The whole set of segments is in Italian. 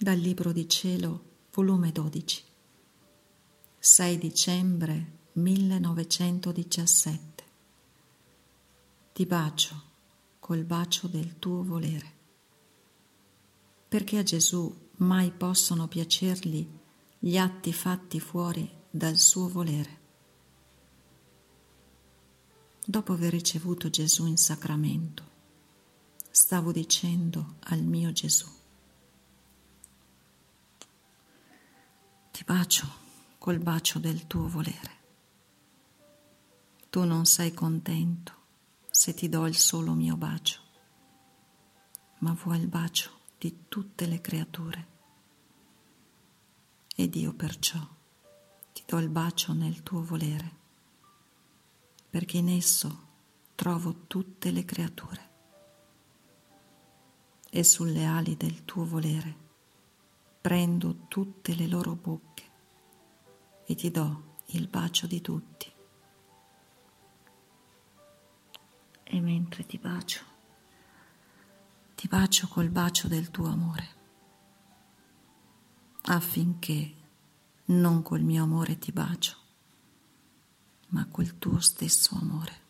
Dal Libro di Cielo, volume 12, 6 dicembre 1917. Ti bacio col bacio del tuo volere. Perché a Gesù mai possono piacergli gli atti fatti fuori dal suo volere. Dopo aver ricevuto Gesù in sacramento, stavo dicendo al mio Gesù, ti bacio col bacio del tuo volere. Tu non sei contento se ti do il solo mio bacio, ma vuoi il bacio di tutte le creature. Ed io perciò ti do il bacio nel tuo volere perché in esso trovo tutte le creature. E sulle ali del tuo volere prendo tutte le loro bocche e ti do il bacio di tutti. E mentre ti bacio, ti bacio col bacio del tuo amore, affinché non col mio amore ti bacio, ma col tuo stesso amore.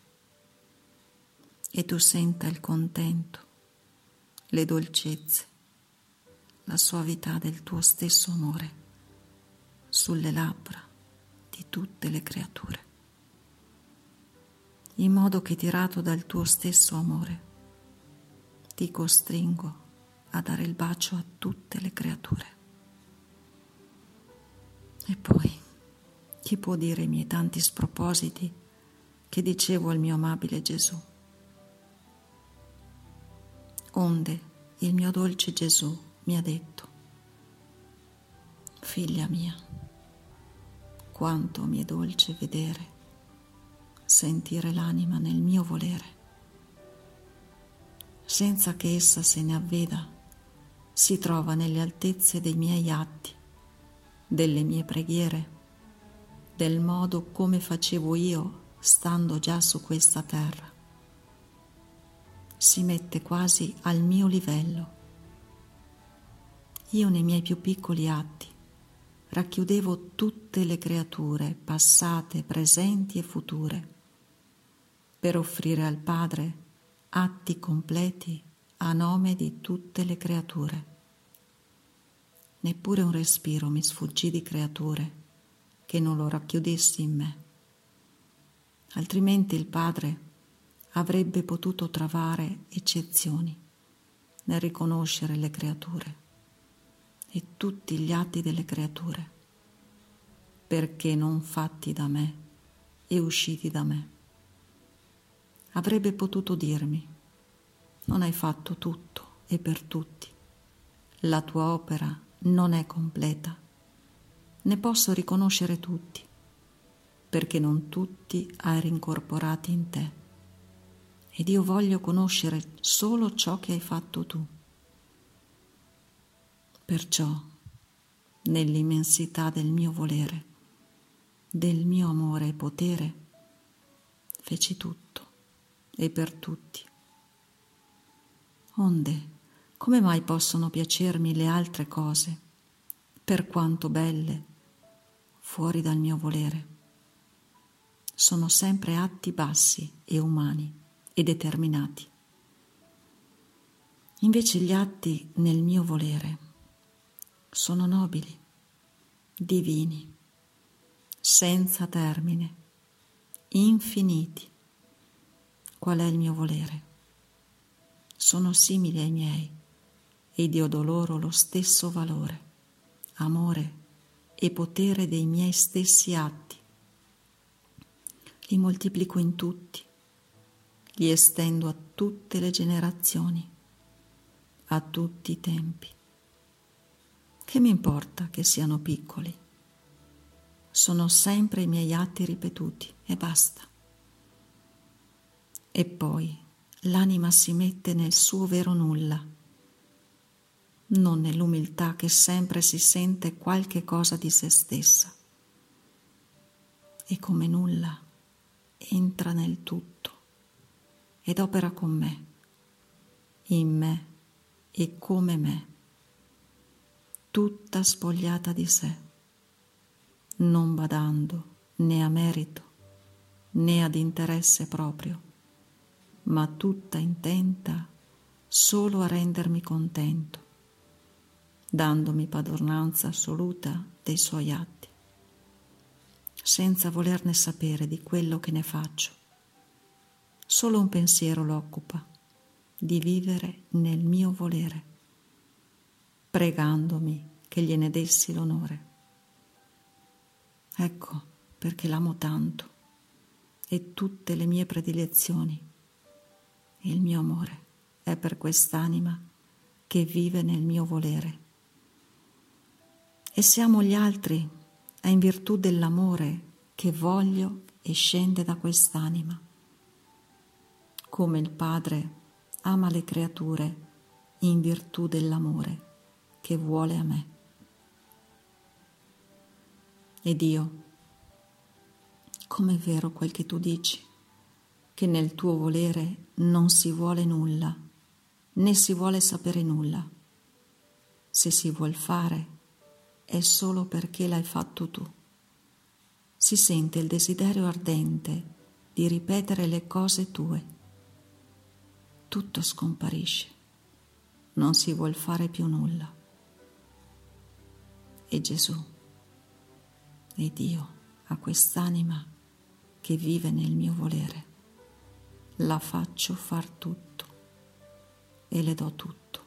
E tu senta il contento, le dolcezze, la suavità del tuo stesso amore sulle labbra di tutte le creature, in modo che tirato dal tuo stesso amore ti costringo a dare il bacio a tutte le creature. E poi chi può dire i miei tanti spropositi che dicevo al mio amabile Gesù? Onde il mio dolce Gesù mi ha detto, figlia mia, quanto mi è dolce vedere, sentire l'anima nel mio volere, senza che essa se ne avveda, si trova nelle altezze dei miei atti, delle mie preghiere, del modo come facevo io stando già su questa terra. Si mette quasi al mio livello. Io nei miei più piccoli atti racchiudevo tutte le creature, passate, presenti e future, per offrire al Padre atti completi a nome di tutte le creature. Neppure un respiro mi sfuggì di creature che non lo racchiudessi in me. Altrimenti il Padre avrebbe potuto trovare eccezioni nel riconoscere le creature e tutti gli atti delle creature, perché non fatti da me e usciti da me. Avrebbe potuto dirmi, non hai fatto tutto e per tutti, la tua opera non è completa ne posso riconoscere tutti, perché non tutti hai rincorporati in te. Ed io voglio conoscere solo ciò che hai fatto tu. Perciò, nell'immensità del mio volere, del mio amore e potere, feci tutto e per tutti. Onde, come mai possono piacermi le altre cose, per quanto belle fuori dal mio volere. Sono sempre atti bassi e umani e determinati. Invece gli atti nel mio volere sono nobili, divini, senza termine, infiniti. Qual è il mio volere? Sono simili ai miei ed io do loro lo stesso valore, amore e potere dei miei stessi atti. Li moltiplico in tutti, li estendo a tutte le generazioni, a tutti i tempi. Che mi importa che siano piccoli? Sono sempre i miei atti ripetuti e basta. E poi l'anima si mette nel suo vero nulla non nell'umiltà che sempre si sente qualche cosa di se stessa. E come nulla entra nel tutto ed opera con me, in me e come me. Tutta spogliata di sé, non badando né a merito né ad interesse proprio, ma tutta intenta solo a rendermi contento, dandomi padronanza assoluta dei suoi atti, senza volerne sapere di quello che ne faccio. Solo un pensiero lo occupa, di vivere nel mio volere, pregandomi che gliene dessi l'onore. Ecco perché l'amo tanto e tutte le mie predilezioni. Il mio amore è per quest'anima che vive nel mio volere. E siamo gli altri è in virtù dell'amore che voglio e scende da quest'anima. Come il Padre ama le creature in virtù dell'amore che vuole a me. Ed io, com'è vero quel che tu dici, che nel tuo volere non si vuole nulla, né si vuole sapere nulla. Se si vuol fare, è solo perché l'hai fatto tu. Si sente il desiderio ardente di ripetere le cose tue. Tutto scomparisce, non si vuol fare più nulla. E Gesù e Dio a quest'anima che vive nel mio volere, la faccio far tutto e le do tutto.